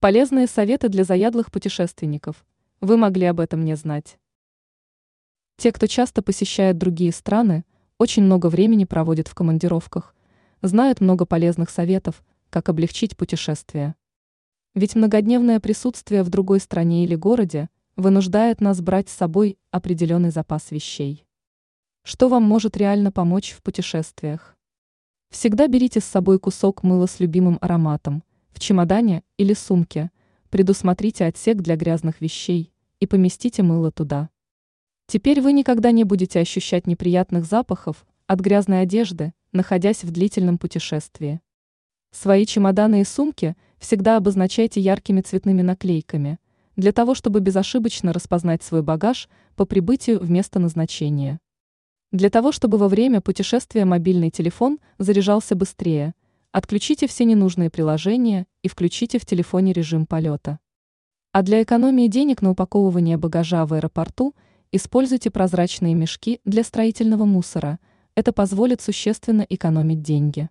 Полезные советы для заядлых путешественников. Вы могли об этом не знать. Те, кто часто посещает другие страны, очень много времени проводит в командировках, знают много полезных советов, как облегчить путешествие. Ведь многодневное присутствие в другой стране или городе вынуждает нас брать с собой определенный запас вещей. Что вам может реально помочь в путешествиях? Всегда берите с собой кусок мыла с любимым ароматом, в чемодане или сумке, предусмотрите отсек для грязных вещей и поместите мыло туда. Теперь вы никогда не будете ощущать неприятных запахов от грязной одежды, находясь в длительном путешествии. Свои чемоданы и сумки всегда обозначайте яркими цветными наклейками, для того чтобы безошибочно распознать свой багаж по прибытию в место назначения. Для того чтобы во время путешествия мобильный телефон заряжался быстрее, отключите все ненужные приложения и включите в телефоне режим полета. А для экономии денег на упаковывание багажа в аэропорту используйте прозрачные мешки для строительного мусора. Это позволит существенно экономить деньги.